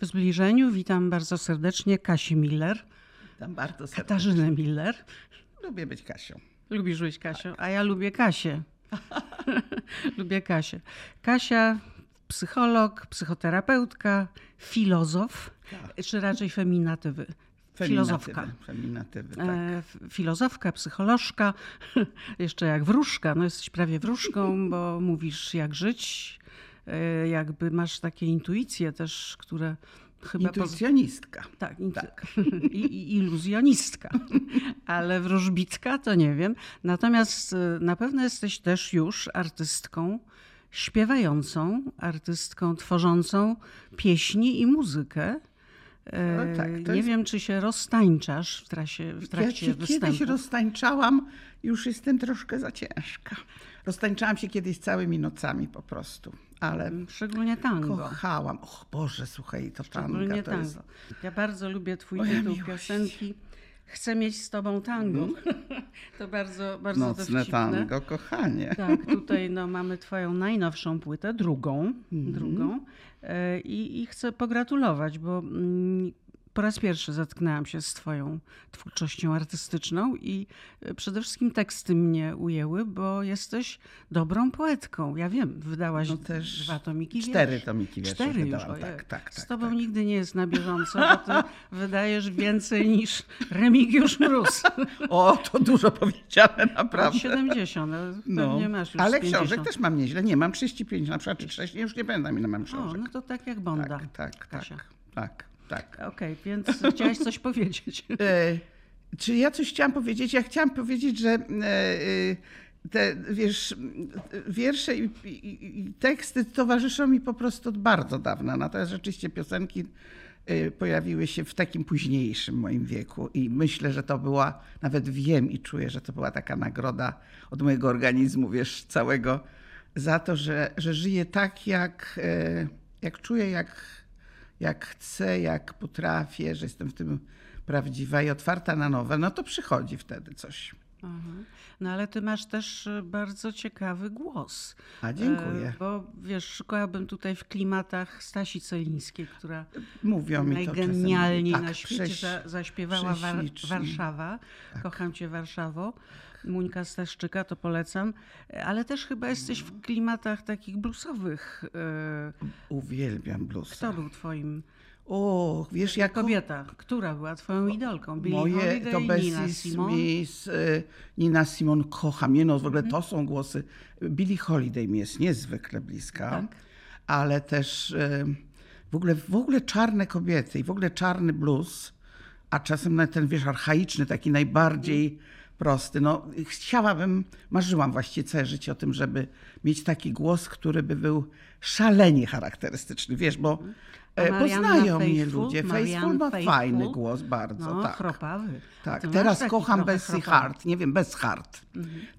W zbliżeniu witam bardzo serdecznie Kasię Miller, Tam bardzo serdecznie. Katarzynę Miller. Lubię być Kasią. Lubisz być Kasią, a ja lubię Kasię. lubię Kasię. Kasia, psycholog, psychoterapeutka, filozof, czy raczej feminatywy. Filozofka. Feminatywy, Feminatywy, tak. E, Filozofka, psycholożka, jeszcze jak wróżka. No jesteś prawie wróżką, bo mówisz jak żyć. E, Jakby masz takie intuicje też, które chyba... Intuicjonistka. Tak, intu- Tak. I, I iluzjonistka, ale wróżbicka to nie wiem. Natomiast y, na pewno jesteś też już artystką śpiewającą, artystką tworzącą pieśni i muzykę. E, No tak, nie jest- wiem, czy się roztańczasz w, trasie, w Ja trakcie się występu. kiedyś roztańczałam, już jestem troszkę za ciężka. Roztańczałam się kiedyś całymi nocami po prostu, ale Szczególnie tango. kochałam. Och Boże, słuchaj, to Szczególnie tanga to tango. jest... Ja bardzo lubię twój Moja tytuł miłość. piosenki. Chcę mieć z tobą tango. to bardzo, bardzo Nocne dowcipne. tango, kochanie. Tak, tutaj no, mamy twoją najnowszą płytę, drugą. Mhm. drugą. E, I, I chcę pogratulować, bo mm, po raz pierwszy zetknęłam się z twoją twórczością artystyczną i e, przede wszystkim teksty mnie ujęły, bo jesteś dobrą poetką. Ja wiem, wydałaś No też dwa tomiki cztery wierszy. tomiki wierszy Cztery już, wydałam, ojej. tak, tak, Z tak, tobą tak. nigdy nie jest na bieżąco, bo ty wydajesz więcej niż Remigiusz Mróz. O, to dużo powiedziane, naprawdę. 70, ale pewnie masz już Ale z 50. książek też mam nieźle. Nie, mam 35 na przykład, czy 6, już nie pamiętam ile mam O, książek. no to tak jak Bonda. tak, tak, Kasia. tak, tak, tak. Okej, więc chciałaś coś powiedzieć. E, czy ja coś chciałam powiedzieć? Ja chciałam powiedzieć, że e, e, te wiesz, wiersze i, i, i teksty towarzyszą mi po prostu od bardzo dawna. Natomiast rzeczywiście piosenki pojawiły się w takim późniejszym moim wieku i myślę, że to była, nawet wiem i czuję, że to była taka nagroda od mojego organizmu, wiesz, całego, za to, że, że żyję tak, jak, jak czuję, jak, jak chcę, jak potrafię, że jestem w tym prawdziwa i otwarta na nowe, no to przychodzi wtedy coś. Aha. No ale ty masz też e, bardzo ciekawy głos. A dziękuję. E, Bo wiesz, szukałabym tutaj w klimatach Stasi Celińskiej, która Mówią mi to najgenialniej czasem. na Tak, świecie prześ- za, zaśpiewała War. Warszawa. Kocham cię Warszawo. Muńka Staszczyka, to polecam. Ale też chyba jesteś w klimatach takich bluesowych. E, Uwielbiam blues. Kto był twoim O, wiesz, jak kobieta? Która była twoją idolką? Billie moje Holiday, to Bessie? Smith, y, Nina Simon kocham. Nie no, w ogóle Mhm. to są głosy. Billie Holiday mi jest niezwykle bliska, Tak. ale też y, w ogóle, w ogóle czarne kobiety i w ogóle czarny blues, a czasem nawet ten, wiesz, archaiczny, taki najbardziej Mhm. Prosty. No, chciałabym, marzyłam właściwie całe życie o tym, żeby mieć taki głos, który by był szalenie charakterystyczny, wiesz, bo e, poznają mnie ludzie. Faithful ma fajny głos bardzo, No, tak. chropawy. Tak, Ty teraz kocham Bessie chropawy. Mhm. Hart, nie wiem, bez Hart.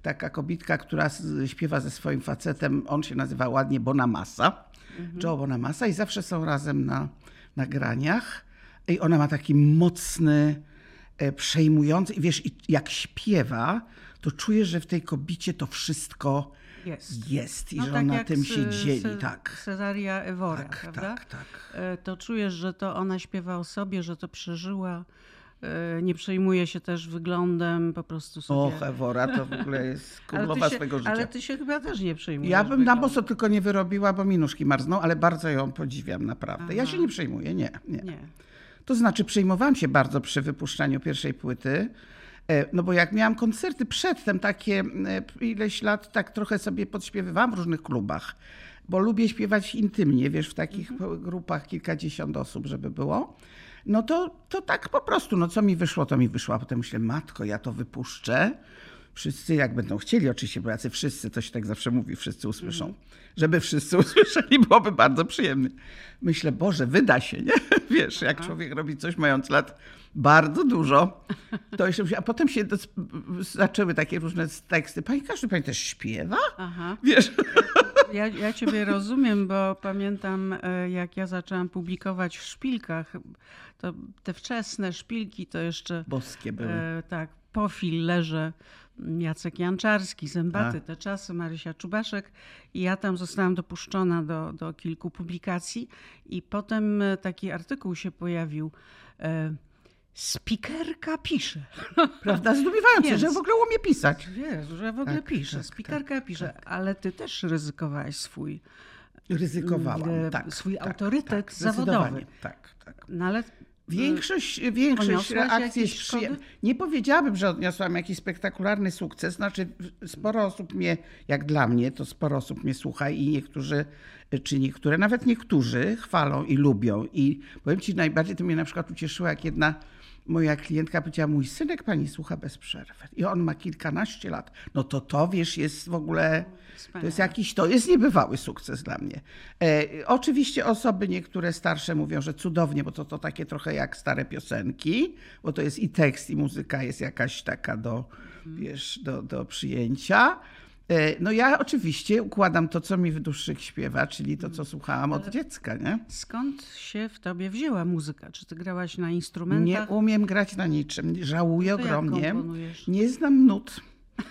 Taka kobitka, która śpiewa ze swoim facetem, on się nazywa ładnie Bonamassa, Mhm. Joe Bonamassa i zawsze są razem na nagraniach. I ona ma taki mocny, przejmujący, i wiesz, i jak śpiewa, to czujesz, że w tej kobicie to wszystko Jest. jest i No że tak ona tym się dzieli. Tak, Cezaria Evora, tak, prawda? tak, tak. E, To czujesz, że to ona śpiewa o sobie, że to przeżyła. e, Nie przejmuje się też wyglądem, po prostu sobie... Och, Ewora to w ogóle jest królowa swego życia. ale ty się chyba też nie przejmujesz Ja bym na boso tylko nie wyrobiła, bo mi nóżki marzną, ale bardzo ją podziwiam naprawdę. Ja się nie przejmuję, nie, nie. Nie. To znaczy przejmowałam się bardzo przy wypuszczaniu pierwszej płyty, e, no bo jak miałam koncerty przedtem takie e, ileś lat, tak trochę sobie podśpiewywałam w różnych klubach, bo lubię śpiewać intymnie, wiesz, w takich Mhm. grupach kilkadziesiąt osób, żeby było. No to, to tak po prostu, no co mi wyszło, to mi wyszło. A potem myślę, matko, ja to wypuszczę. Wszyscy jak będą chcieli, oczywiście, bo jacy wszyscy, to się tak zawsze mówi, wszyscy usłyszą. Żeby wszyscy usłyszeli, byłoby bardzo przyjemnie. Myślę, Boże, wyda się, nie? Wiesz, jak człowiek robi coś mając lat bardzo dużo, to jeszcze, a potem się dos- zaczęły takie różne teksty. Pani każdy pani też śpiewa? Aha. Wiesz? Ja, ja Ciebie rozumiem, bo pamiętam, e, jak ja zaczęłam publikować w szpilkach, to te wczesne szpilki to jeszcze Boskie były. e, tak po fillerze Jacek Janczarski, Zębaty, A. te czasy, Marysia Czubaszek i ja tam zostałam dopuszczona do, do kilku publikacji i potem e, taki artykuł się pojawił. E, Spikerka pisze. Prawda? Zdumiewające, Więc- że w ogóle umie pisać. Wiesz, że w ogóle Tak, pisze, tak, spikerka pisze, ale ty też ryzykowałaś swój, Ryzykowałam, Mm, tak. swój tak, autorytet tak, zawodowy. Tak, tak. no ale Większość, większość szkody? Nie powiedziałabym, że odniosłam jakiś spektakularny sukces. Znaczy, sporo osób mnie, jak dla mnie, to sporo osób mnie słucha i niektórzy, czy niektóre, nawet niektórzy chwalą i lubią. I powiem ci, najbardziej to mnie na przykład ucieszyło, jak jedna moja klientka powiedziała, mój synek pani słucha bez przerwy. I on ma kilkanaście lat. No to to, wiesz, jest w ogóle... To jest jakiś, to jest niebywały sukces dla mnie. E, oczywiście osoby niektóre starsze mówią, że cudownie, bo to, to takie trochę jak stare piosenki, bo to jest i tekst, i muzyka jest jakaś taka do, wiesz, do, do przyjęcia. E, no ja oczywiście układam to, co mi w duszy śpiewa, czyli to, co słuchałam od dziecka, nie? skąd się w tobie wzięła muzyka? Czy ty grałaś na Nie instrumentach? umiem grać na niczym, żałuję To jak ogromnie. Nie znam nut.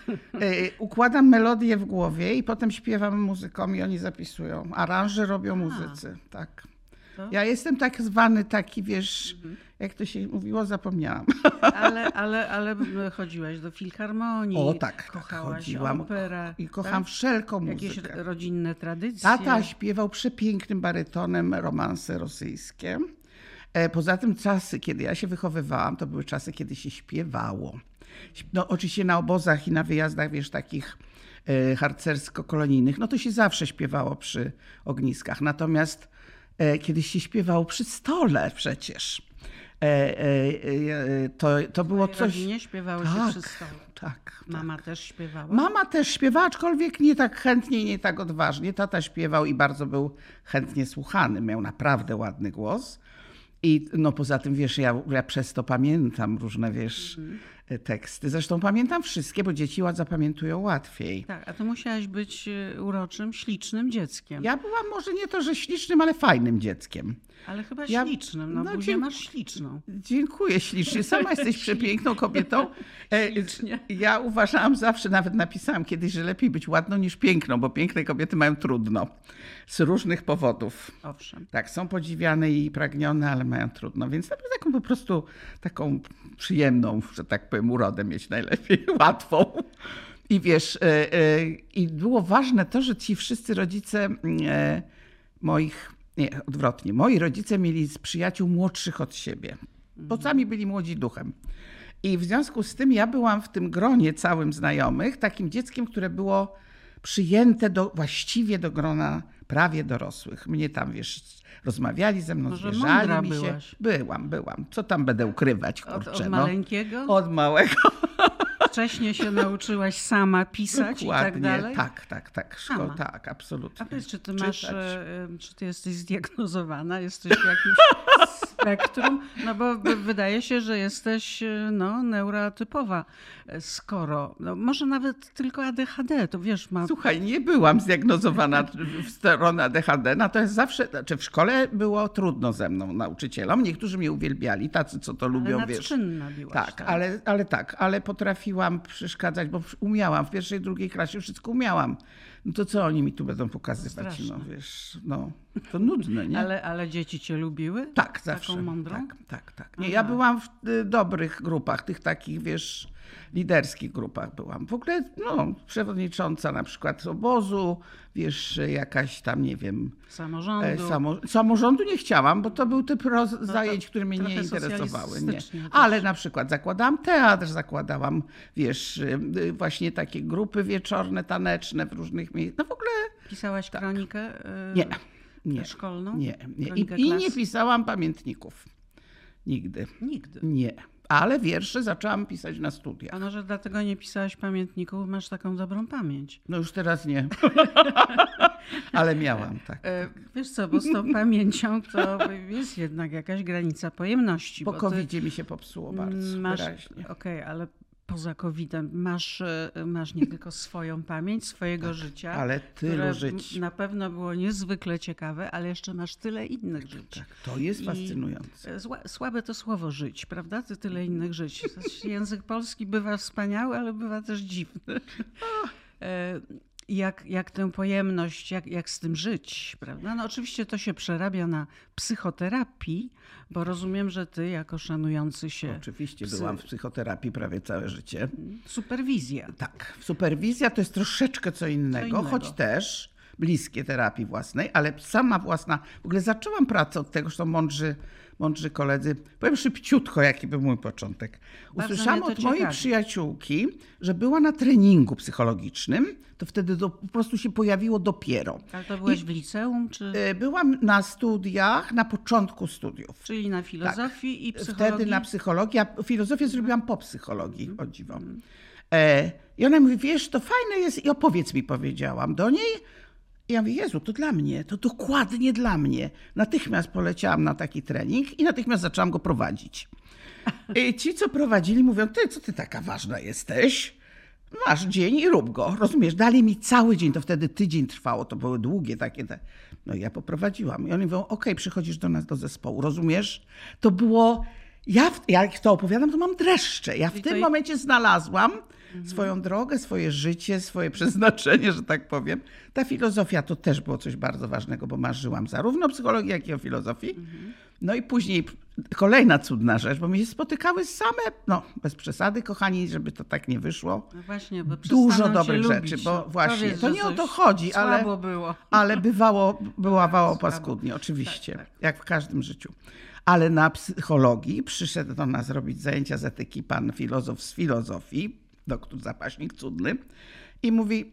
E, Układam melodię w głowie i potem śpiewam muzykom i oni zapisują. Aranże robią muzycy, tak. To? Ja jestem tak zwany taki, wiesz, jak to się mówiło, zapomniałam. Ale, ale, ale chodziłaś do filharmonii, O tak, tak, kochałaś chodziłam operę. i kocham tak? wszelką Jakieś muzykę. rodzinne tradycje. Tata śpiewał przepięknym barytonem romanse rosyjskie. E, Poza tym czasy, kiedy ja się wychowywałam, to były czasy, kiedy się śpiewało. No oczywiście na obozach i na wyjazdach, wiesz, takich e, harcersko-kolonijnych, no to się zawsze śpiewało przy ogniskach. Natomiast e, kiedyś się śpiewało przy stole przecież. E, e, e, to, to było coś... rodzinie śpiewało się Tak, przy stole. tak. Mama też śpiewała? Mama też śpiewała, aczkolwiek nie tak chętnie nie tak odważnie. Tata śpiewał i bardzo był chętnie słuchany. Miał naprawdę ładny głos. I no poza tym, wiesz, ja, ja przez to pamiętam różne, wiesz, teksty. Zresztą pamiętam wszystkie, bo dzieci zapamiętują łatwiej. Tak, a to musiałaś być e, uroczym, ślicznym dzieckiem. Ja byłam może nie to, że ślicznym, ale fajnym dzieckiem. Ale chyba Ja- ślicznym, no, no, dziękuję. masz śliczną. Dziękuję ślicznie. Sama jesteś przepiękną kobietą. E, Ślicznie. Ja uważałam zawsze, nawet napisałam kiedyś, że lepiej być ładną niż piękną, bo piękne kobiety mają trudno. Z różnych powodów. Owszem. Tak, są podziwiane i pragnione, ale mają trudno. Więc nawet taką po prostu taką przyjemną, że tak powiem, urodę mieć najlepiej, łatwą. I wiesz, e, e, i było ważne to, że ci wszyscy rodzice e, moich, nie, odwrotnie, moi rodzice mieli z przyjaciół młodszych od siebie, bo sami byli młodzi duchem. I w związku z tym ja byłam w tym gronie całym znajomych takim dzieckiem, które było przyjęte do, właściwie do grona prawie dorosłych. Mnie tam, wiesz, rozmawiali ze mną, Może zwierzali mi się. byłaś. Byłam, byłam. Co tam będę ukrywać, Od, kurczę, od no. maleńkiego? Od małego. Wcześniej się nauczyłaś sama pisać i tak Dokładnie. dalej? Tak, tak, tak. Szko- Sama. tak, absolutnie. A powiedz, czy ty masz, Czytać. e, e, czy ty jesteś zdiagnozowana, jesteś jakimś spektrum? No bo wydaje się, że jesteś e, no, neurotypowa, e, skoro, no, może nawet tylko ADHD, to wiesz, ma... Słuchaj, nie byłam zdiagnozowana w stronę ADHD, natomiast zawsze, znaczy w szkole było trudno ze mną, nauczycielom. Niektórzy mnie uwielbiali, tacy, co to ale lubią, wiesz. byłaś, Tak, ale, ale tak, ale potrafiłam przeszkadzać, bo umiałam. W pierwszej, drugiej klasie wszystko umiałam. No to co oni mi tu będą pokazywać? Straszne. No wiesz, no, to nudne, nie? Ale, ale dzieci cię lubiły? Tak, zawsze. Taką mądrą? Tak, tak, tak. Nie, ja byłam w y, dobrych grupach, tych takich, wiesz, liderskich grupach byłam. W ogóle, no, przewodnicząca na przykład obozu, wiesz, jakaś tam, nie wiem, Samorządu. E, Samo, samorządu nie chciałam, bo to był typ roz, to zajęć, które mnie nie interesowały. Nie. Ale na przykład zakładałam teatr, zakładałam, wiesz, y, y, właśnie takie grupy wieczorne, taneczne w różnych miejscach. No w ogóle Pisałaś kronikę e, nie, nie, szkolną? nie. nie. I, I nie pisałam pamiętników. Nigdy. Nigdy. Nie. Ale wiersze zaczęłam pisać na studiach. A może dlatego nie pisałaś pamiętników, masz taką dobrą pamięć. No już teraz nie. Ale miałam, tak. E, Wiesz co, bo z tą pamięcią to jest jednak jakaś granica pojemności. Po ty covid mi się popsuło bardzo masz, wyraźnie. Okej, ale poza COVID-em masz, e, masz nie tylko swoją pamięć, swojego Tak, życia, ale tylu żyć. na pewno było niezwykle ciekawe, ale jeszcze masz tyle innych żyć. Tak, to jest I- fascynujące. Zła, słabe to słowo żyć, prawda? Ty tyle innych żyć. Język polski bywa wspaniały, ale bywa też dziwny. Jak, jak tę pojemność, jak, jak z tym żyć, prawda? No oczywiście to się przerabia na psychoterapii, bo rozumiem, że ty jako szanujący się Oczywiście psy- byłam w psychoterapii prawie całe życie. superwizja. Tak, superwizja to jest troszeczkę co innego, innego. choć też bliskie terapii własnej, ale sama własna. W ogóle zaczęłam pracę od tego, że to mądrzy, mądrzy koledzy. Powiem szybciutko, jaki był mój początek. Usłyszałam od mojej ciekawi. przyjaciółki, że była na treningu psychologicznym. To wtedy do, po prostu się pojawiło dopiero. Ale to byłeś w liceum, czy, E, Byłam na studiach, na początku studiów. czyli na filozofii i psychologii? Wtedy na psychologię. a Filozofię zrobiłam po psychologii, o dziwo. E, I ona mówi, wiesz, to fajne jest i opowiedz mi, powiedziałam do niej. I ja mówię, Jezu, to dla mnie, to dokładnie dla mnie. Natychmiast poleciałam na taki trening i natychmiast zaczęłam go prowadzić. I ci, co prowadzili, mówią, ty, co ty taka ważna jesteś? Masz dzień i rób go, rozumiesz? Dali mi cały dzień, to wtedy tydzień trwało, to były długie takie te. No i ja poprowadziłam. I oni mówią, okej, przychodzisz do nas do zespołu, rozumiesz? To było, ja w, jak to opowiadam, to mam dreszcze. Ja w tym to- momencie znalazłam swoją drogę, swoje życie, swoje przeznaczenie, że tak powiem. Ta filozofia to też było coś bardzo ważnego, bo marzyłam zarówno o psychologii, jak i o filozofii. No i później kolejna cudna rzecz, bo mi się spotykały same, no bez przesady, kochani, żeby to tak nie wyszło, No właśnie, bo dużo dobrych lubić. rzeczy, bo właśnie, powiedz, to nie o to chodzi, ale- było. ale bywało, Słabo. paskudnie, oczywiście, Tak, tak. jak w każdym życiu. Ale na psychologii przyszedł do nas robić zajęcia z etyki pan filozof z filozofii, doktor Zapaśnik Cudny i mówi,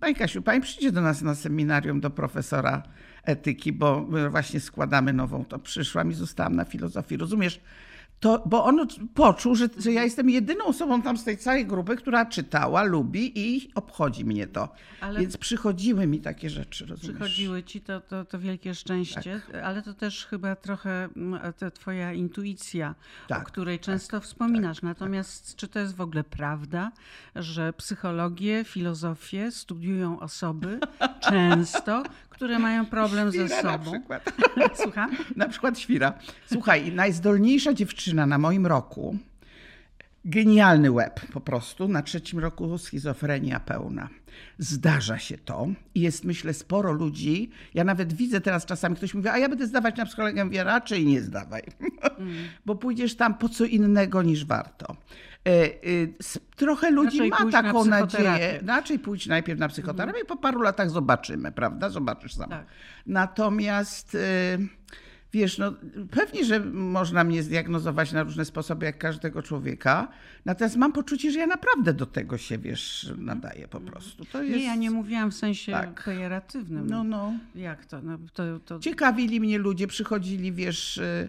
Pani Kasiu, pani przyjdzie do nas na seminarium do profesora etyki, bo właśnie składamy nową, to przyszłam i zostałam na filozofii. Rozumiesz? To, bo on poczuł, że, że ja jestem jedyną osobą tam z tej całej grupy, która czytała, lubi i obchodzi mnie to. Ale- Więc przychodziły mi takie rzeczy, rozumiesz? Przychodziły ci, to, to, to wielkie szczęście, Tak. ale to też chyba trochę mm, ta twoja intuicja, o Tak, której często wspominasz. Natomiast czy to jest w ogóle prawda, że psychologię, filozofię studiują osoby często, które mają problem ze Świra na sobą? przykład. Słucham? Na przykład świra. Słuchaj, najzdolniejsza dziewczyna na moim roku, genialny łeb po prostu, na trzecim roku schizofrenia pełna. Zdarza się to i jest myślę sporo ludzi, ja nawet widzę teraz czasami ktoś mówi, a ja będę zdawać na psychologię, mówię, raczej nie zdawaj, bo pójdziesz tam po co innego niż warto. E, s- Trochę ludzi ma pójść na taką nadzieję, raczej pójść najpierw na psychoterapię i po paru latach zobaczymy, prawda? Zobaczysz sama. Tak. Natomiast y, wiesz, no, pewnie, że można mnie zdiagnozować na różne sposoby, jak każdego człowieka. Natomiast mam poczucie, że ja naprawdę do tego się, wiesz, nadaję po prostu. To jest... Nie, ja nie mówiłam w sensie Tak. pejoratywnym. No, no. Jak to? No, to, to... Ciekawili mnie ludzie, przychodzili, wiesz, y, y,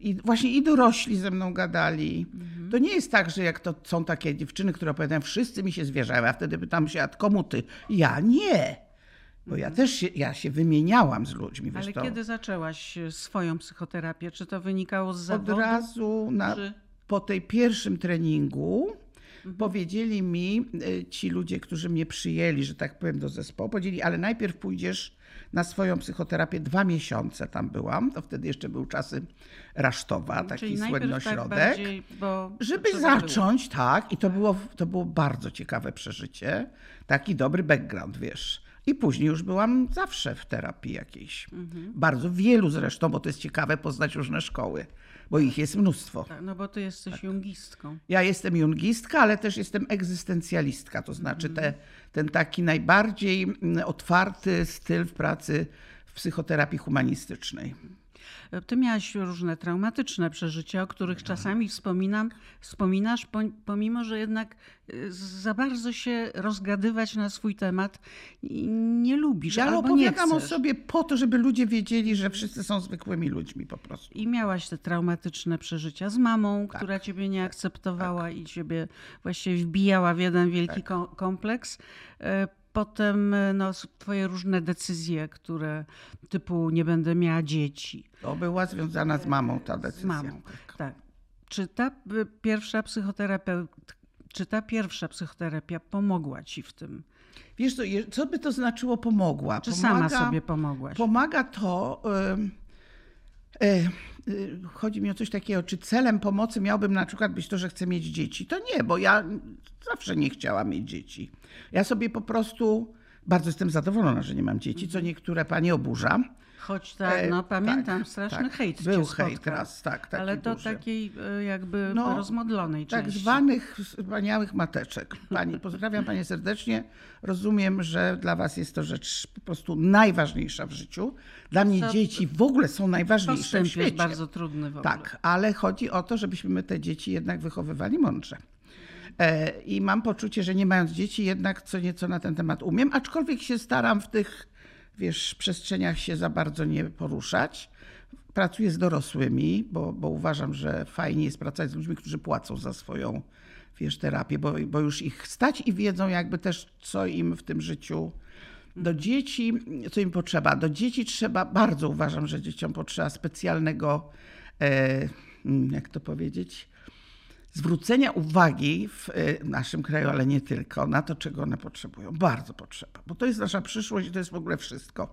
i właśnie i dorośli ze mną gadali. Mhm. To nie jest tak, że jak to są takie dziewczyny, które opowiadają, wszyscy mi się zwierzają, a wtedy pytam się, a komu ty? Ja nie. Bo ja też się, ja się wymieniałam z ludźmi, Mhm. Ale to. kiedy zaczęłaś e, swoją psychoterapię? Czy to wynikało z Od zawodu? razu na, Czy... po tej pierwszym treningu Mhm. powiedzieli mi y, ci ludzie, którzy mnie przyjęli, że tak powiem, do zespołu, powiedzieli, ale najpierw pójdziesz na swoją psychoterapię dwa miesiące tam byłam, to wtedy jeszcze był czasy Rasztowa, taki Czyli słynny tak ośrodek. bo Żeby trzeba było. zacząć, tak, i to było, to było bardzo ciekawe przeżycie, taki dobry background, wiesz. I później już byłam zawsze w terapii jakiejś. Mhm. Bardzo wielu zresztą, bo to jest ciekawe poznać różne szkoły, bo ich jest mnóstwo. Tak, no bo ty jesteś Tak. jungistką. Ja jestem jungistka, ale też jestem egzystencjalistka, to znaczy te, ten taki najbardziej mm, otwarty styl w pracy w psychoterapii humanistycznej. Ty miałaś różne traumatyczne przeżycia, o których Tak. czasami wspominam, wspominasz, po- pomimo że jednak y, za bardzo się rozgadywać na swój temat nie lubisz Ja albo nie opowiadam o chcesz. sobie po to, żeby ludzie wiedzieli, że wszyscy są zwykłymi ludźmi po prostu. I miałaś te traumatyczne przeżycia z mamą, Tak. która ciebie nie akceptowała i ciebie właściwie wbijała w jeden wielki Tak. ko- kompleks. Potem e, no, twoje różne decyzje, które typu nie będę miała dzieci. To była związana z mamą ta Z decyzja. mamą. Tak. czy ta pierwsza psychoterapeutka, czy ta pierwsza psychoterapia pomogła ci w tym? Wiesz co, co by to znaczyło pomogła? Czy pomaga, sama sobie pomogłaś? Pomaga to... E, y, chodzi mi o coś takiego, czy celem pomocy miałbym na przykład być to, że chcę mieć dzieci. To nie, bo ja zawsze nie chciałam mieć dzieci. Ja sobie po prostu bardzo jestem zadowolona, że nie mam dzieci, co niektóre panie oburza. Choć tak, no pamiętam, tak, straszny tak, hejt Był hejt raz, tak. Taki Ale to duży. takiej e, jakby no, rozmodlonej tak części. Tak zwanych wspaniałych mateczek. Pani, pozdrawiam Panie serdecznie. Rozumiem, że dla Was jest to rzecz po prostu najważniejsza w życiu. Dla mnie Co? dzieci w ogóle są najważniejsze w świecie. jest bardzo trudny w ogóle. Tak, ale chodzi o to, żebyśmy te dzieci jednak wychowywali mądrze. E, I mam poczucie, że nie mając dzieci, jednak co nieco na ten temat umiem, aczkolwiek się staram w tych wiesz, przestrzeniach się za bardzo nie poruszać. Pracuję z dorosłymi, bo, bo uważam, że fajnie jest pracować z ludźmi, którzy płacą za swoją wiesz, terapię, bo, bo już ich stać i wiedzą jakby też, co im w tym życiu do dzieci, co im potrzeba. Do dzieci trzeba, bardzo uważam, że dzieciom potrzeba specjalnego, e, jak to powiedzieć, zwrócenia uwagi w y, naszym kraju, ale nie tylko, na to, czego one potrzebują. Bardzo potrzeba, bo to jest nasza przyszłość i to jest w ogóle wszystko.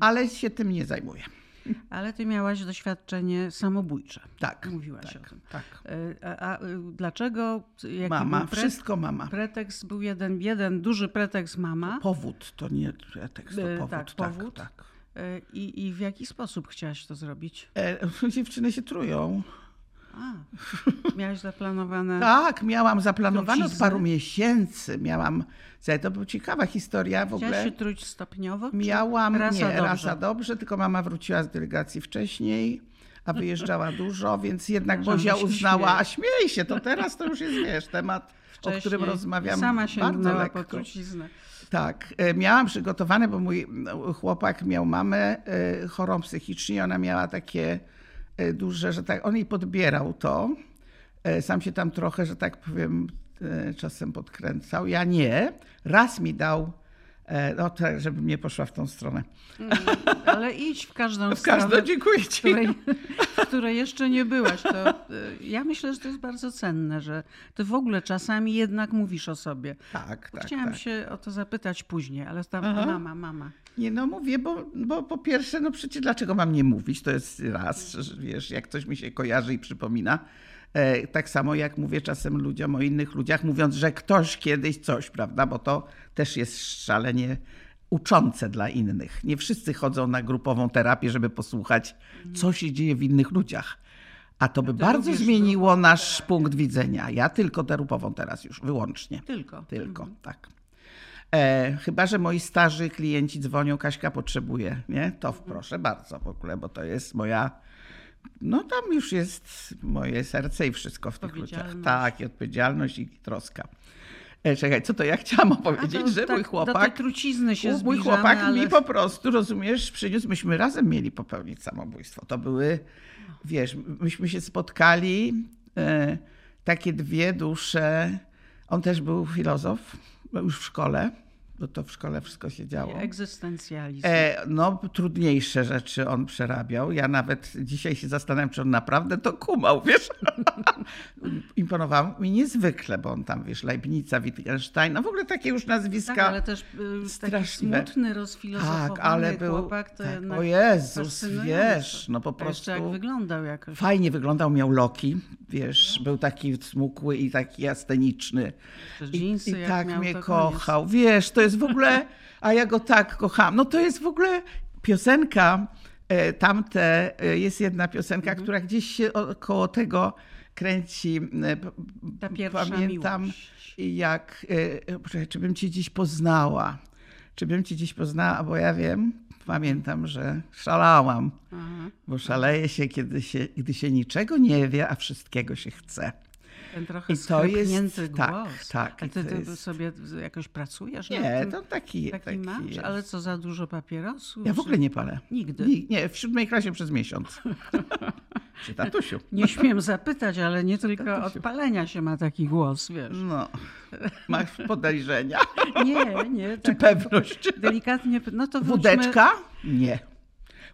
Ale się tym nie zajmuję. Ale ty miałaś doświadczenie samobójcze. Tak. Mówiłaś tak, o tym. Tak. Y, a, a, y, dlaczego? Mama, wszystko mama. Pretekst był jeden, jeden duży pretekst mama. Powód, to nie pretekst, to powód. Tak, powód. Tak, tak. I, I w jaki sposób chciałaś to zrobić? E, dziewczyny się trują. A, miałaś zaplanowane. tak, miałam zaplanowane od paru miesięcy. Miałam. To była ciekawa historia w ogóle. Chciałaś się truć stopniowo? Miałam, rasa nie, dobrze. rasa dobrze, tylko mama wróciła z delegacji wcześniej, a wyjeżdżała dużo, więc jednak Bozia uznała, a śmiej się, to teraz to już jest, wiesz, temat, Wcześniej. o którym rozmawiam Sama się bardzo lekko. po truciznę. Tak, e, miałam przygotowane, bo mój chłopak miał mamę e, chorą psychicznie, ona miała takie duże, że tak, on jej podbierał to. E, sam się tam trochę, że tak powiem, e, czasem podkręcał. Ja nie. Raz mi dał, no tak, żebym nie poszła w tą stronę. Mm, ale idź w każdą w stronę. W każdą, dziękuję ci. W której, w której jeszcze nie byłaś. To, ja myślę, że to jest bardzo cenne, że ty w ogóle czasami jednak mówisz o sobie. Tak, tak. Chciałam tak. się o to zapytać później, ale tam Aha. mama, mama. Nie, no mówię, bo, bo po pierwsze, no przecież dlaczego mam nie mówić? To jest raz, wiesz, jak coś mi się kojarzy i przypomina. E, tak samo jak mówię czasem ludziom o innych ludziach, mówiąc, że ktoś kiedyś coś, prawda? Bo to też jest szalenie uczące dla innych. Nie wszyscy chodzą na grupową terapię, żeby posłuchać, co się dzieje w innych ludziach. A to by bardzo zmieniło nasz punkt widzenia. Ja tylko grupową teraz już, wyłącznie. Tylko. Tylko, mhm. tak. E, chyba, że moi starzy klienci dzwonią, Kaśka potrzebuje, nie? To proszę bardzo w ogóle, bo to jest moja, no tam już jest moje serce i wszystko w tych ludziach. Tak, i odpowiedzialność i troska. E, czekaj, co to ja chciałam opowiedzieć, to, że tak, mój chłopak. Trucizny się Mój chłopak ale... mi po prostu, rozumiesz, przyniósł, myśmy razem mieli popełnić samobójstwo. To były, wiesz, myśmy się spotkali, e, takie dwie dusze. On też był filozof już w szkole, bo to w szkole wszystko się działo. Egzystencjalizm. E, no, trudniejsze rzeczy on przerabiał. Ja nawet dzisiaj się zastanawiam, czy on naprawdę to kumał, wiesz. Imponował mi niezwykle, bo on tam, wiesz, Leibnica, Wittgenstein, no w ogóle takie już nazwiska tak, ale też y, taki smutny, rozfilozofowany tak, ale był, chłopak, to tak, jednak O Jezus, wiesz, no po prostu... jak wyglądał jakoś. Fajnie wyglądał, miał loki, wiesz, był taki smukły i taki asteniczny. I, i tak mnie kochał. Wiesz, to jest w ogóle, a ja go tak kocham. No to jest w ogóle piosenka, e, tamte, e, jest jedna piosenka, mhm. która gdzieś się koło tego kręci. E, Ta pierwsza Pamiętam, miłość. jak, czy bym cię dziś poznała. Czy bym cię dziś poznała, bo ja wiem, pamiętam, że szalałam, Aha. bo szaleje się, kiedy się, gdy się niczego nie wie, a wszystkiego się chce. Ten trochę I to jest tak, głos. Tak, A ty, ty sobie jakoś pracujesz? Nie, to taki, taki, taki masz, jest. ale co za dużo papierosów? Ja w ogóle nie palę. Nigdy? Nie, w siódmej klasie przez miesiąc. Przy tatusiu. Nie śmiem zapytać, ale nie tylko tatusiu. od palenia się ma taki głos, wiesz. No, masz podejrzenia? Nie, nie. Czy tak pewność? Delikatnie, no to wróćmy... Wódeczka? Nie.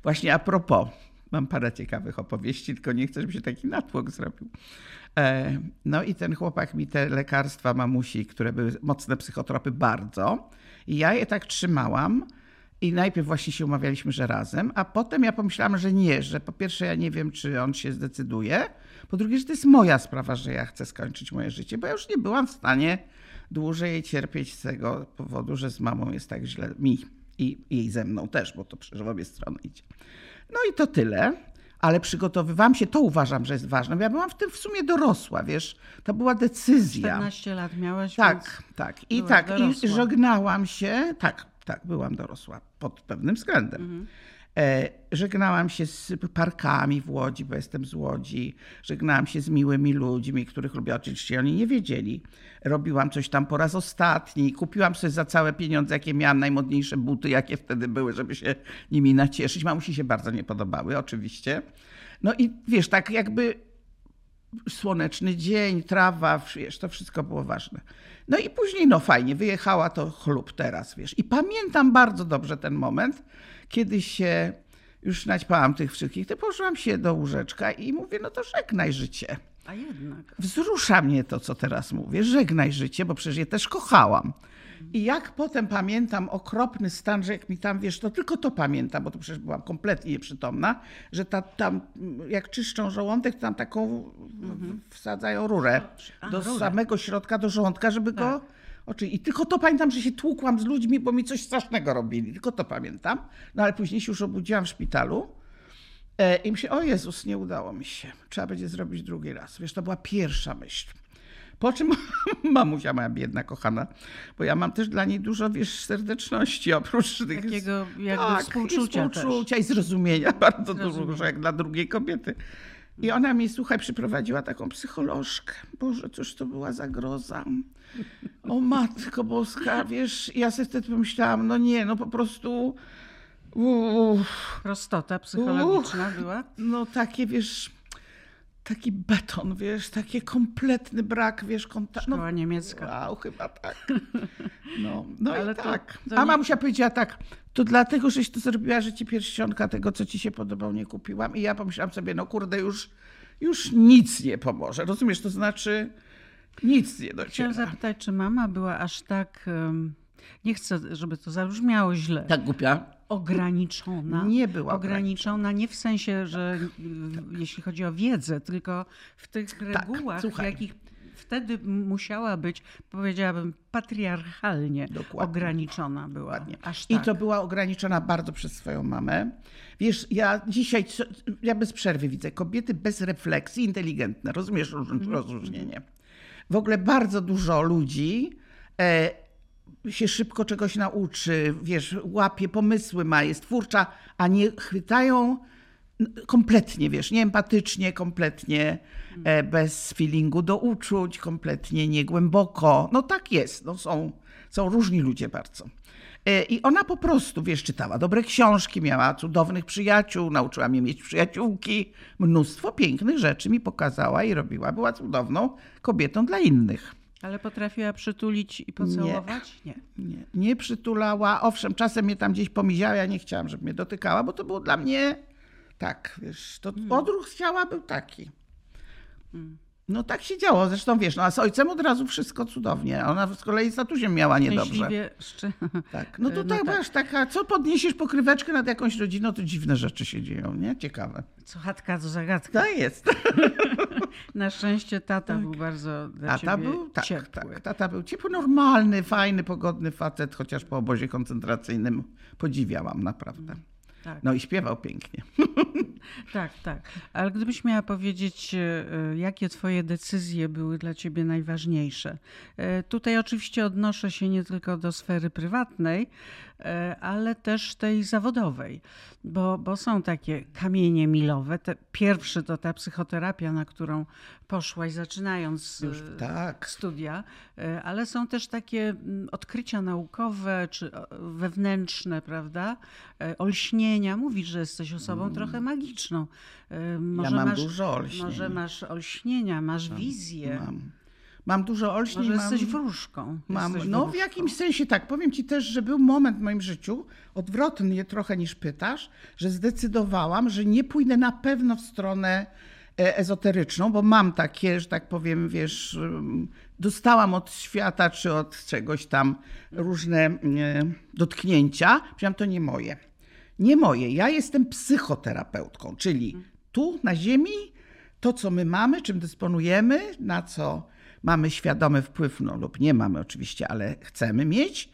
Właśnie a propos, mam parę ciekawych opowieści, tylko nie chcę, żeby się taki natłok zrobił. E, no i ten chłopak mi te lekarstwa mamusi, które były mocne psychotropy, bardzo. I ja je tak trzymałam. I najpierw właśnie się umawialiśmy, że razem, a potem ja pomyślałam, że nie, że po pierwsze ja nie wiem, czy on się zdecyduje, po drugie, że to jest moja sprawa, że ja chcę skończyć moje życie, bo ja już nie byłam w stanie dłużej cierpieć z tego powodu, że z mamą jest tak źle mi i jej ze mną też, bo to przecież w obie strony idzie. No i to tyle. Ale przygotowywałam się, to uważam, że jest ważne. Bo ja byłam w tym w sumie dorosła, wiesz, to była decyzja. 14 lat miałaś. Tak, tak. I tak, dorosła. i żegnałam się. Tak, tak, byłam dorosła pod pewnym względem. Mhm. E, żegnałam się z parkami w Łodzi, bo jestem z Łodzi. Żegnałam się z miłymi ludźmi, których lubię. Oczywiście oni nie wiedzieli. Robiłam coś tam po raz ostatni. Kupiłam sobie za całe pieniądze, jakie miałam, najmodniejsze buty, jakie wtedy były, żeby się nimi nacieszyć. Mamusi się bardzo nie podobały, oczywiście. No i wiesz, tak jakby słoneczny dzień, trawa, wiesz, to wszystko było ważne. No i później, no fajnie, wyjechała to chlub teraz, wiesz. I pamiętam bardzo dobrze ten moment, kiedy się już naćpałam tych wszystkich, to położyłam się do łóżeczka i mówię, no to żegnaj życie. A jednak. Wzrusza mnie to, co teraz mówię. Żegnaj życie, bo przecież je też kochałam. I jak potem pamiętam okropny stan, że jak mi tam, wiesz, to tylko to pamiętam, bo to przecież byłam kompletnie nieprzytomna, że ta, tam jak czyszczą żołądek, to tam taką mhm. wsadzają rurę A, do rurę. samego środka, do żołądka, żeby tak. go oczy. I tylko to pamiętam, że się tłukłam z ludźmi, bo mi coś strasznego robili. Tylko to pamiętam. No ale później się już obudziłam w szpitalu. E, I myślę, o Jezus, nie udało mi się. Trzeba będzie zrobić drugi raz. Wiesz, to była pierwsza myśl. Po czym mamusia moja biedna, kochana, bo ja mam też dla niej dużo, wiesz, serdeczności, oprócz tych... Takiego jakby tak, współczucia i współczucia i zrozumienia bardzo dużo, jak dla drugiej kobiety. I ona mi, słuchaj, przyprowadziła taką psycholożkę. Boże, cóż to była za groza. O Matko Boska, wiesz, ja sobie wtedy pomyślałam, no nie, no po prostu... Uff, Prostota psychologiczna uff, była? No takie, wiesz, taki beton, wiesz, taki kompletny brak, wiesz, kontaktu. Szkoła no, niemiecka. Wow, chyba tak. No, no Ale i tak. To, to A mamusia nie... powiedziała tak, to dlatego, żeś to zrobiła, że ci pierścionka tego, co ci się podobał, nie kupiłam. I ja pomyślałam sobie, no kurde, już, już nic nie pomoże. Rozumiesz, to znaczy nic nie dociera. Chciałam zapytać, czy mama była aż tak... Nie chcę, żeby to zabrzmiało źle. Tak głupia? ograniczona. Nie była ograniczona. Nie w sensie, że tak. jeśli chodzi o wiedzę, tylko w tych tak, regułach, tak, w jakich wtedy musiała być, powiedziałabym, patriarchalnie Dokładnie. ograniczona była. Aż tak. I to była ograniczona bardzo przez swoją mamę. Wiesz, ja dzisiaj, ja bez przerwy widzę kobiety bez refleksji, inteligentne, rozumiesz mhm. rozróżnienie. W ogóle bardzo dużo ludzi e, się szybko czegoś nauczy, wiesz, łapie pomysły ma, jest twórcza, a nie chwytają kompletnie, wiesz, nieempatycznie, kompletnie e, bez feelingu do uczuć, kompletnie niegłęboko. No tak jest, no są, są różni ludzie bardzo. E, I ona po prostu, wiesz, czytała dobre książki, miała cudownych przyjaciół, nauczyła mnie mieć przyjaciółki. Mnóstwo pięknych rzeczy mi pokazała i robiła. Była cudowną kobietą dla innych. Ale potrafiła przytulić i pocałować? Nie. Nie, nie, nie przytulała. Owszem, czasem mnie tam gdzieś pomiziała, ja nie chciałam, żeby mnie dotykała, bo to było dla mnie tak, wiesz, to hmm. odruch z ciała był taki. Hmm. No tak się działo, zresztą wiesz, no a z ojcem od razu wszystko cudownie. Ona z kolei statusem miała niedobrze. Szczę... Tak, no tutaj no tak. masz taka, co podniesiesz pokryweczkę nad jakąś rodziną, to dziwne rzeczy się dzieją, nie? Ciekawe. Co chatka, to zagadka. To jest. Na szczęście tata tak. był bardzo dla tata był, tak, ciepły. Tak, tata był ciepły, normalny, fajny, pogodny facet, chociaż po obozie koncentracyjnym podziwiałam naprawdę. Tak. No i śpiewał pięknie. Tak, tak. Ale gdybyś miała powiedzieć, e, e, jakie Twoje decyzje były dla Ciebie najważniejsze? E, tutaj oczywiście odnoszę się nie tylko do sfery prywatnej, ale też tej zawodowej, bo, bo są takie kamienie milowe. Te, pierwszy to ta psychoterapia, na którą poszłaś, zaczynając Już, tak. studia, ale są też takie mm, odkrycia naukowe czy wewnętrzne, prawda? Olśnienia. Mówisz, że jesteś osobą mm. trochę magiczną. Może ja mam masz, dużo olśnień. Może masz olśnienia, masz mam, wizję. Mam. Mam dużo olśni. Może mam, jesteś wróżką. mam, Jesteś no w wróżką. jakimś sensie tak. Powiem ci też, że był moment w moim życiu, odwrotny trochę niż pytasz, że zdecydowałam, że nie pójdę na pewno w stronę e, ezoteryczną, bo mam takie, że tak powiem, wiesz, dostałam od świata czy od czegoś tam różne e, dotknięcia. Powiedziałam, to nie moje. Nie moje. Ja jestem psychoterapeutką, czyli tu na ziemi to, co my mamy, czym dysponujemy, na co mamy świadomy wpływ, no lub nie mamy oczywiście, ale chcemy mieć, e,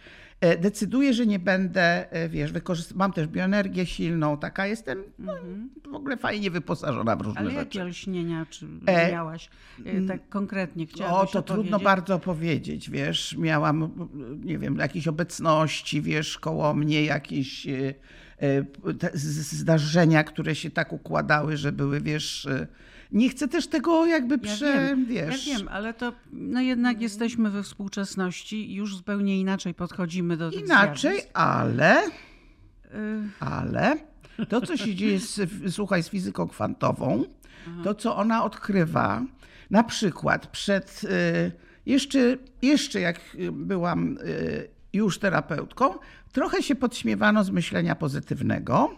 decyduję, że nie będę, e, wiesz, wykorzystać. Mam też bioenergię silną, taka jestem no, w ogóle fajnie wyposażona w różne Ale rzeczy. jakie lśnienia czy E, miałaś? E, Tak konkretnie O, chciałabyś to trudno bardzo powiedzieć, wiesz, miałam, nie wiem, jakieś obecności, wiesz, koło mnie jakieś e, e, zdarzenia, które się tak układały, że były, wiesz, e, nie chcę też tego jakby Ja prze, wiem, wiesz... ja wiem, ale to no jednak jesteśmy we współczesności i już zupełnie inaczej podchodzimy do tych Inaczej, zjawisk. ale, Y, ale to, co się dzieje, z, słuchaj, z fizyką kwantową, to, co ona odkrywa, na przykład przed, y, jeszcze, jeszcze jak y, byłam już terapeutką, trochę się podśmiewano z myślenia pozytywnego,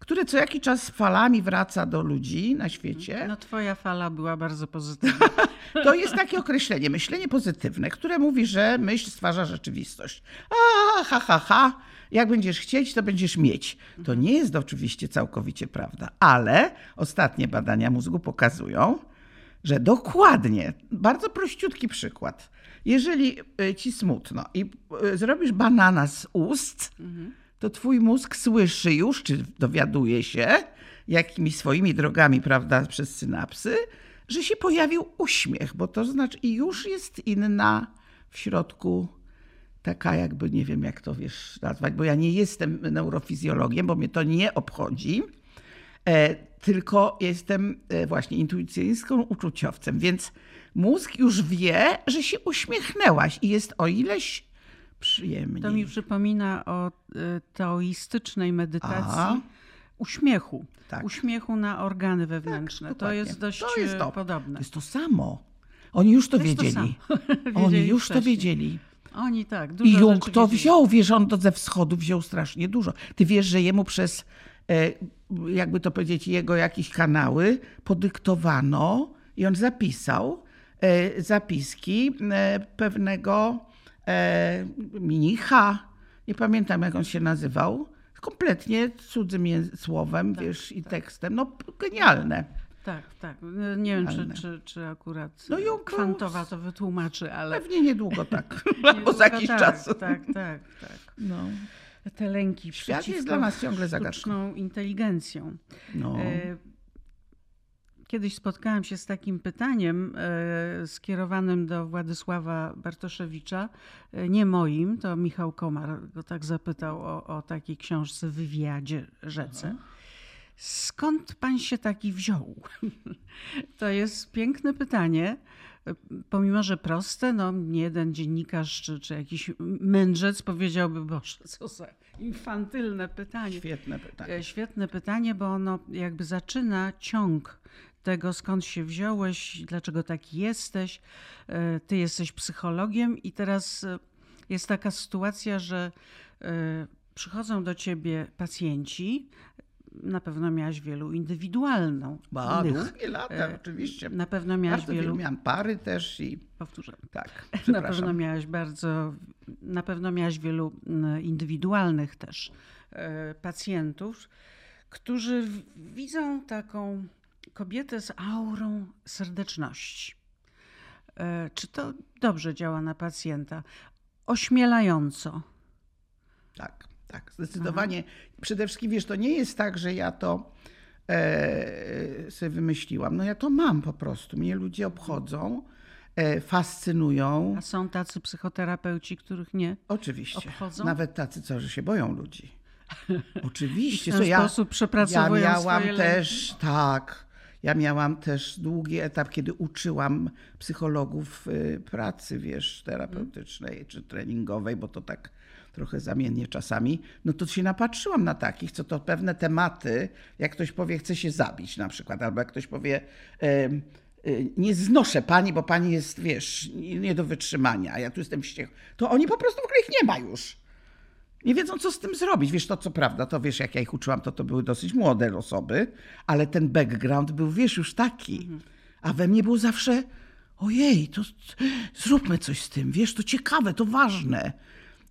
które co jakiś czas falami wraca do ludzi na świecie. No twoja fala była bardzo pozytywna. To jest takie określenie, myślenie pozytywne, które mówi, że myśl stwarza rzeczywistość. A, ha, ha, ha. Jak będziesz chcieć, to będziesz mieć. To nie jest oczywiście całkowicie prawda, ale ostatnie badania mózgu pokazują, że dokładnie, bardzo prościutki przykład. Jeżeli y, ci smutno i y, zrobisz banana z ust, to twój mózg słyszy już, czy dowiaduje się, jakimi swoimi drogami, prawda, przez synapsy, że się pojawił uśmiech, bo to znaczy i już jest inna w środku taka jakby, nie wiem jak to wiesz nazwać, bo ja nie jestem neurofizjologiem, bo mnie to nie obchodzi, e, tylko jestem e, właśnie intuicyjską uczuciowcem, więc mózg już wie, że się uśmiechnęłaś i jest o ileś przyjemniej. To mi przypomina o y, taoistycznej medytacji Aha. uśmiechu. Tak. Uśmiechu na organy wewnętrzne. to Dokładnie. jest dość To jest to. podobne. To jest to samo. Oni już to, To to wiedzieli. samo. Oni Wiedzieli już to wcześniej. wiedzieli. Oni tak, dużo I Jung to wiedzieli. wziął, wiesz, on to ze wschodu wziął strasznie dużo. Ty wiesz, że jemu przez, e, jakby to powiedzieć, jego jakieś kanały podyktowano i on zapisał e, zapiski e, pewnego e, mnicha, nie pamiętam jak on się nazywał, kompletnie cudzym słowem, wiesz, i tekstem. No genialne. Tak, tak. Nie wiem, czy, czy, czy akurat No Jung kwantowa to wytłumaczy, ale... Pewnie niedługo tak, albo za jakiś tak, czas. Tak, tak, tak. No. Te lęki Świat jest dla nas ciągle zagadką. inteligencją. No. E, Kiedyś spotkałam się z takim pytaniem e, skierowanym do Władysława Bartoszewicza, e, nie moim, to Michał Komar go tak zapytał o, o takiej książce Wywiadzie Rzece. Skąd pan się taki wziął? To jest piękne pytanie. Pomimo, że proste, no nie jeden dziennikarz czy, czy jakiś mędrzec powiedziałby, Boże, co za infantylne pytanie. Świetne pytanie. E, Świetne pytanie, bo ono jakby zaczyna ciąg tego, skąd się wziąłeś, dlaczego taki jesteś. E, Ty jesteś psychologiem i teraz e, jest taka sytuacja, że e, przychodzą do ciebie pacjenci. Na pewno miałaś wielu indywidualną. Ba, długie lata, oczywiście. Na pewno miałaś Bardzo wielu. Miałam pary też i Powtórzę. tak, Na pewno miałaś bardzo, na pewno miałaś wielu indywidualnych też pacjentów, którzy widzą taką kobietę z aurą serdeczności. E, Czy to dobrze działa na pacjenta? Ośmielająco. Tak, tak, zdecydowanie. Przede wszystkim, wiesz, to nie jest tak, że ja to e, sobie wymyśliłam. No ja to mam po prostu. Mnie ludzie obchodzą, e, fascynują. A są tacy psychoterapeuci, których nie? Oczywiście. obchodzą? Nawet tacy, co że się boją ludzi. Oczywiście. W ten Co ja, sposób ja przepracowują miałam swoje lęki. też, tak, ja miałam też długi etap, kiedy uczyłam psychologów y, pracy, wiesz, terapeutycznej czy treningowej, bo to tak trochę zamiennie czasami, no to się napatrzyłam na takich, co to pewne tematy, jak ktoś powie, chce się zabić na przykład, albo jak ktoś powie, y, nie znoszę pani, bo pani jest, wiesz, nie nie do wytrzymania, a ja tu jestem wściekły, to oni po prostu w ogóle ich nie ma już. Nie wiedzą, co z tym zrobić. Wiesz, to co prawda, to wiesz, jak ja ich uczyłam, to to były dosyć młode osoby, ale ten background był, wiesz, już taki. A we mnie był zawsze, ojej, to zróbmy coś z tym, wiesz, to ciekawe, to ważne.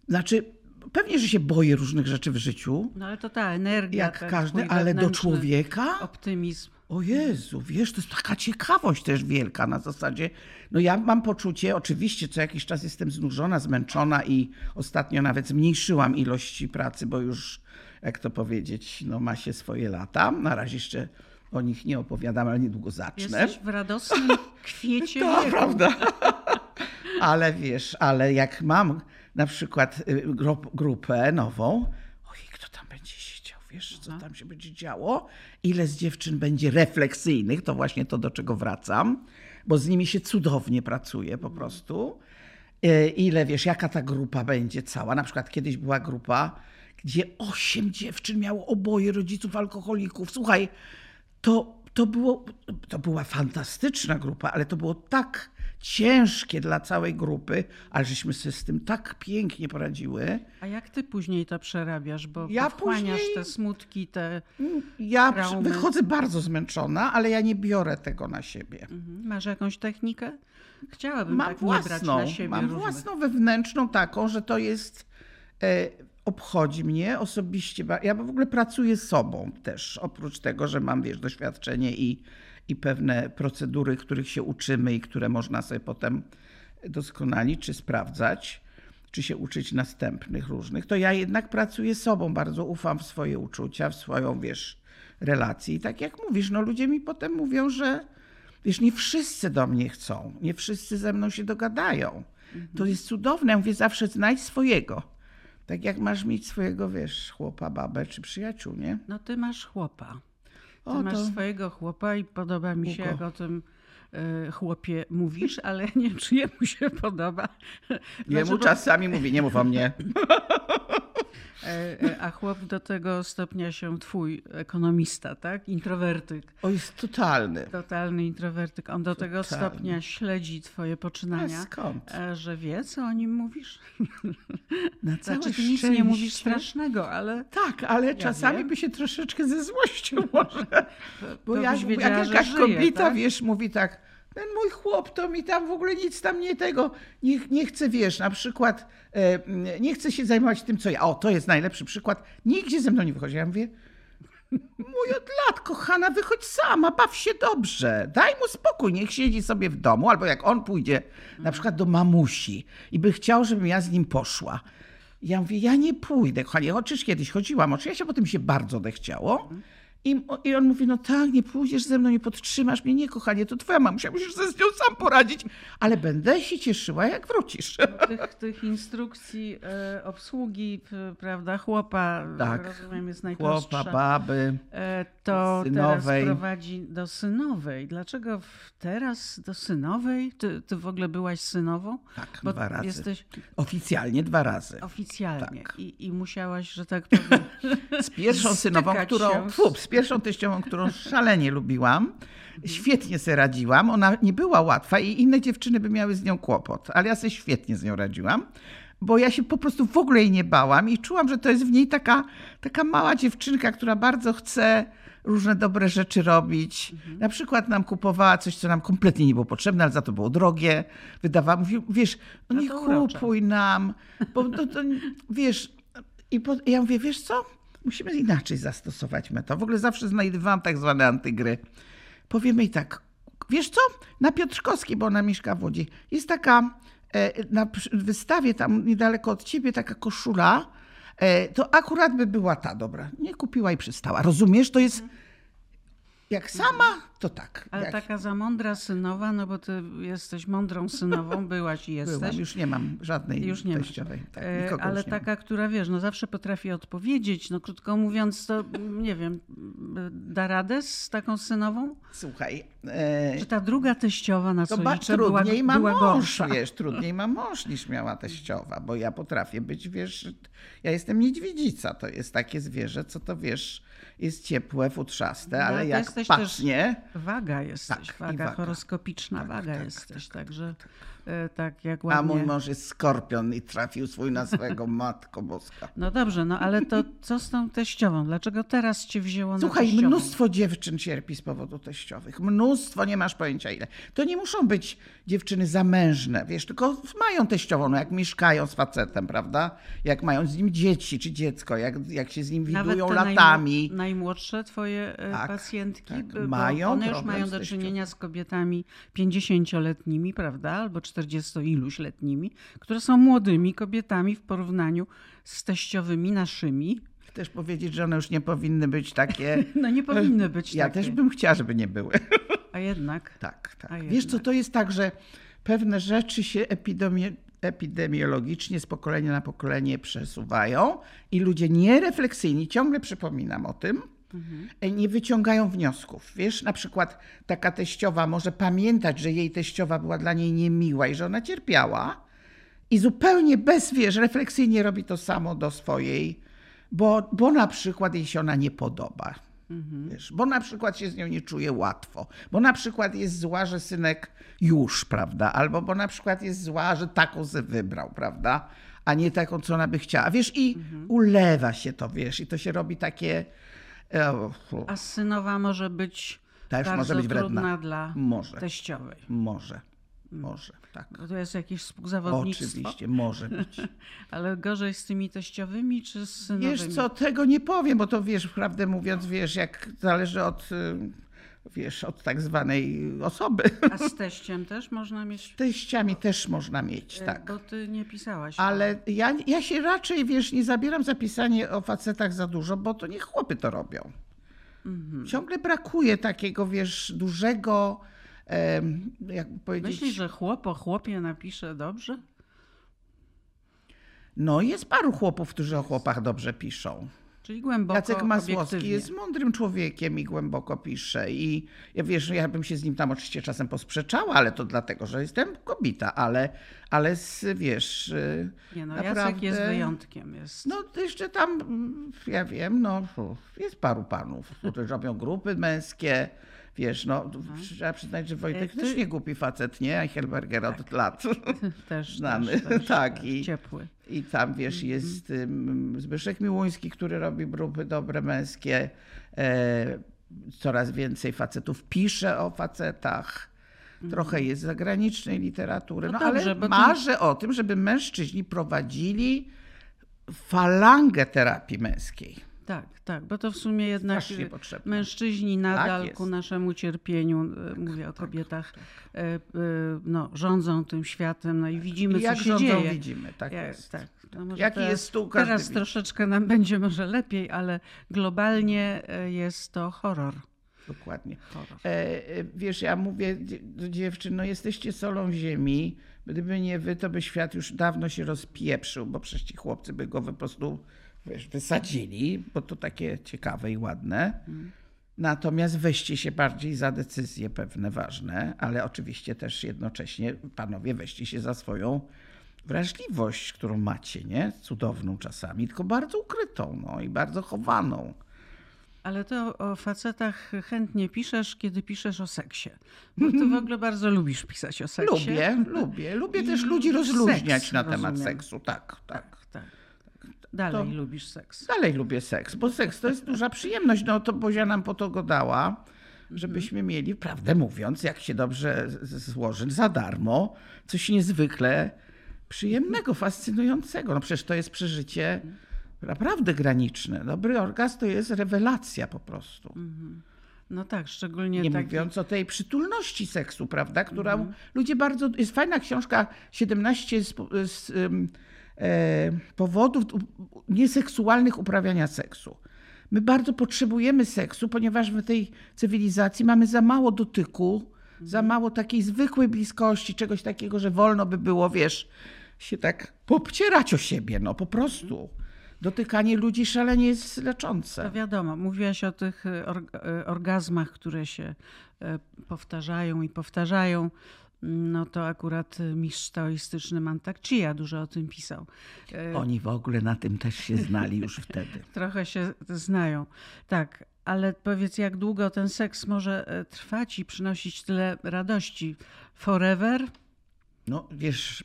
Znaczy, pewnie, że się boję różnych rzeczy w życiu, No ale to ta energia. jak każdy, ale do człowieka? Optymizm. O Jezu, wiesz, to jest taka ciekawość też wielka na zasadzie. No ja mam poczucie, oczywiście co jakiś czas jestem znużona, zmęczona i ostatnio nawet zmniejszyłam ilości pracy, bo już, jak to powiedzieć, no ma się swoje lata. Na razie jeszcze o nich nie opowiadam, ale niedługo zacznę. Jesteś w radosnym kwiecie To wieku. prawda. Ale wiesz, ale jak mam na przykład y, grupę nową, ojej, kto tam będzie siedział, wiesz, co tam się będzie działo? Ile z dziewczyn będzie refleksyjnych, to właśnie to, do czego wracam, bo z nimi się cudownie pracuje po prostu. Y, Ile, wiesz, jaka ta grupa będzie cała? Na przykład kiedyś była grupa, gdzie osiem dziewczyn miało oboje rodziców alkoholików. Słuchaj, to, to, było, to była fantastyczna grupa, ale to było tak ciężkie dla całej grupy, ale żeśmy sobie z tym tak pięknie poradziły. A jak ty później to przerabiasz? Bo Ja później- te smutki, te... Ja Traumy. wychodzę bardzo zmęczona, ale ja nie biorę tego na siebie. Mhm. Masz jakąś technikę? Chciałabym Mam tak nie brać własną, na siebie mam różnych. własną wewnętrzną taką, że to jest, e, obchodzi mnie osobiście. Ja w ogóle pracuję sobą też, oprócz tego, że mam, wiesz, doświadczenie i, i pewne procedury, których się uczymy i które można sobie potem doskonalić czy sprawdzać, czy się uczyć następnych różnych, to ja jednak pracuję sobą, bardzo ufam w swoje uczucia, w swoją, wiesz, relację. I tak jak mówisz, no ludzie mi potem mówią, że wiesz, nie wszyscy do mnie chcą, nie wszyscy ze mną się dogadają. To jest cudowne. Ja mówię zawsze znajdź swojego. Tak jak masz mieć swojego, wiesz, chłopa, babę czy przyjaciół, nie? No ty masz chłopa. Ty O, masz to- swojego chłopa i podoba mi się, jak o tym e, chłopie mówisz, ale nie wiem, czy jemu się podoba. Jemu Dlaczego- czasami mówi, nie mów o mnie. E, e, A chłop do tego stopnia się twój ekonomista, tak? Introwertyk. O, jest totalny. Totalny introwertyk. On do tego Totalny. stopnia śledzi twoje A poczynania, skąd? e, że wie, co o nim mówisz. Na całe Znaczy, ty nic nie mówisz strasznego, ale Tak, ale czasami wiem. by się troszeczkę ze złością może. Bo jak, jakaś żyje, kobieta, tak? wiesz, mówi tak, ten mój chłop to mi tam w ogóle nic tam nie tego, nie, nie chce, wiesz, na przykład e, nie chce się zajmować tym, co ja. O, to jest najlepszy przykład. Nigdzie ze mną nie wychodzi. Ja mówię, mój od lat, kochana, wychodź sama, baw się dobrze. Daj mu spokój, niech siedzi sobie w domu, albo jak on pójdzie na przykład do mamusi i by chciał, żebym ja z nim poszła. Ja mówię, ja nie pójdę, kochanie, chociaż kiedyś chodziłam, oczywiście potem mi się bardzo odechciało. I, I on mówi, no tak, nie pójdziesz ze mną, nie podtrzymasz mnie. Nie, kochanie, to twoja mamusia, musisz sobie z nią sam poradzić, ale będę się cieszyła, jak wrócisz. tych, tych instrukcji e, obsługi, prawda, chłopa, Tak. rozumiem, jest najprostsza. Chłopa, baby. E, to synowej. teraz prowadzi do synowej. Dlaczego teraz do synowej? Ty, ty w ogóle byłaś synową? Tak, Bo dwa razy. Jesteś Oficjalnie dwa razy. oficjalnie Tak. i, i musiałaś, że tak powiem, Z pierwszą synową, którą, się. Pierwszą teściową, którą szalenie lubiłam. Świetnie sobie radziłam. Ona nie była łatwa i inne dziewczyny by miały z nią kłopot, ale ja sobie świetnie z nią radziłam. Bo ja się po prostu w ogóle jej nie bałam i czułam, że to jest w niej taka, taka mała dziewczynka, która bardzo chce różne dobre rzeczy robić. Na przykład nam kupowała coś, co nam kompletnie nie było potrzebne, ale za to było drogie. Wydawała, mówi, wiesz, no nie kupuj nam, bo to, to, wiesz, i po, ja mówię, wiesz co, musimy inaczej zastosować metodę. W ogóle zawsze znajdowałam tak zwane antygry. Powiemy i tak, wiesz co, na Piotrkowskiej, bo ona mieszka w Łodzi, jest taka e, na wystawie tam niedaleko od ciebie taka koszula, e, to akurat by była ta dobra. Nie kupiła i przystała. Rozumiesz? To jest jak sama, to tak. ale jak taka za mądra synowa, no bo ty jesteś mądrą synową, byłaś i jesteś. byłam, już nie mam żadnej Już nie teściowej. Tak, E, Ale nie mam. taka, która wiesz, no zawsze potrafi odpowiedzieć. No krótko mówiąc, to nie wiem, da radę z taką synową? Słuchaj, e, Czy ta druga teściowa, na co To liczę, była, trudniej ma była mąż, gorsza? wiesz, trudniej ma mąż niż miała teściowa, bo ja potrafię być, wiesz, ja jestem niedźwiedzica, to jest takie zwierzę, co to, wiesz, jest ciepłe, futrzaste, No, ale jak jesteś pacznie, Waga jesteś, Tak, waga, waga. horoskopiczna Tak, waga tak, jesteś, tak, także e, tak jak A ładnie... mój mąż jest skorpion i trafił swój na swego matko boska. No dobrze, no ale to co z tą teściową? Dlaczego teraz cię wzięło na Słuchaj, mnóstwo dziewczyn cierpi z powodu teściowych. Mnóstwo, nie masz pojęcia ile. To nie muszą być dziewczyny zamężne, wiesz, tylko mają teściową, no jak mieszkają z facetem, prawda? Jak mają z nim dzieci czy dziecko, jak, jak się z nim Nawet widują latami. najmł- najmłodsze twoje e, Tak, pacjentki, tak. bo Mają one już mają do czynienia z kobietami 50-letnimi, prawda, albo 40-iluś letnimi, które są młodymi kobietami w porównaniu z teściowymi naszymi. Chcesz powiedzieć, że one już nie powinny być takie. No nie powinny być Ja takie. też bym chciała, żeby nie były. A jednak. Tak, tak. A Wiesz co, jednak. to jest tak, że pewne rzeczy się epidemie, epidemiologicznie z pokolenia na pokolenie przesuwają i ludzie nierefleksyjni, ciągle przypominam o tym, e, nie wyciągają wniosków. Wiesz, na przykład taka teściowa może pamiętać, że jej teściowa była dla niej niemiła i że ona cierpiała i zupełnie bez, wiesz, refleksyjnie robi to samo do swojej, bo, bo na przykład jej się ona nie podoba. Wiesz, bo na przykład się z nią nie czuje łatwo, bo na przykład jest zła, że synek już, prawda? Albo bo na przykład jest zła, że taką se wybrał, prawda? A nie taką, co ona by chciała. Wiesz, i ulewa się to, wiesz, i to się robi takie. E, A synowa może być Też bardzo może być wredna. trudna dla Może. teściowej. Może, może, tak. Bo to jest jakieś współzawodnictwo. Oczywiście, może być. Ale gorzej z tymi teściowymi czy z synowymi? Wiesz co, tego nie powiem, bo to wiesz, prawdę mówiąc, wiesz, jak zależy od, y, wiesz, od tak zwanej osoby. A z teściem też można mieć? Teściami też można mieć, E, tak. Bo ty nie pisałaś. Ale ja, ja się raczej, wiesz, nie zabieram za pisanie o facetach za dużo, bo to niech chłopy to robią. Mhm. Ciągle brakuje takiego, wiesz, dużego, jakby powiedzieć... Myślisz, że chłop o chłopie napisze dobrze? No jest paru chłopów, którzy o chłopach dobrze piszą. Czyli głęboko, Jacek Masłowski obiektywnie. jest mądrym człowiekiem i głęboko pisze. I ja wiesz, ja bym się z nim tam oczywiście czasem posprzeczała, ale to dlatego, że jestem kobieta, ale, ale wiesz, y, Nie no, naprawdę... Jacek jest wyjątkiem. Jest. No to jeszcze tam, mm, ja wiem, no jest paru panów, którzy robią grupy męskie. Wiesz, no trzeba przyznać, że Wojtek Mhm. E, ty- też nie głupi facet, nie? Eichelberger od lat. też znany, Też, tak, też, i- Ciepły. I tam, wiesz, Mhm. jest ym, Zbyszek Miłuński, który robi grupy dobre męskie. E, coraz więcej facetów pisze o facetach. Trochę jest zagranicznej literatury. Mhm. No No, dobrze, ale bo to- marzę o tym, żeby mężczyźni prowadzili falangę terapii męskiej. Tak, tak, bo to w sumie jednak mężczyźni nadal jest. ku naszemu cierpieniu, e, mówię o kobietach, e, e, no, rządzą tym światem, no i widzimy, I jak co się rządzą, dzieje. widzimy, tak Ja- jest. tak. To może Jaki teraz, jest stół, każdy Teraz troszeczkę nam będzie może lepiej, ale globalnie jest to horror. Dokładnie. horror. Wiesz, ja mówię do dziewczyn, no jesteście solą ziemi. Gdyby nie wy, to by świat już dawno się rozpieprzył, bo przecież ci chłopcy by go po prostu wiesz, wysadzili, bo to takie ciekawe i ładne. Natomiast weźcie się bardziej za decyzje pewne ważne, ale oczywiście też jednocześnie panowie weźcie się za swoją wrażliwość, którą macie, nie? Cudowną czasami, tylko bardzo ukrytą, no i bardzo chowaną. Ale to o facetach chętnie piszesz, kiedy piszesz o seksie. Bo ty w ogóle bardzo lubisz pisać o seksie. Lubię, lubię. Lubię I też ludzi rozluźniać seks, na temat rozumiem. seksu. Tak, tak. Tak. Dalej To- lubisz seks. Dalej lubię seks, bo seks to jest duża przyjemność. No to Bozia nam po to go dała, żebyśmy mieli, prawdę mówiąc, jak się dobrze złoży, za darmo, coś niezwykle przyjemnego, fascynującego. No przecież to jest przeżycie naprawdę graniczne. Dobry orgazm to jest rewelacja po prostu. No tak, szczególnie Nie taki... mówiąc o tej przytulności seksu, prawda, którą ludzie bardzo. Jest fajna książka 17 z, z, powodów u- u- nieseksualnych uprawiania seksu. My bardzo potrzebujemy seksu, ponieważ w tej cywilizacji mamy za mało dotyku, za mało takiej zwykłej bliskości, czegoś takiego, że wolno by było, wiesz, się tak popcierać o siebie, no po prostu. Dotykanie ludzi szalenie jest leczące. To wiadomo, mówiłaś o tych e, e, orgazmach, które się e, powtarzają i powtarzają. No to akurat e, mistrz taoistyczny Mantak Chia dużo o tym pisał. E, Oni w ogóle na tym też się znali już wtedy. Trochę się znają. Tak, Ale powiedz, jak długo ten seks może e, trwać i przynosić tyle radości? Forever? No wiesz,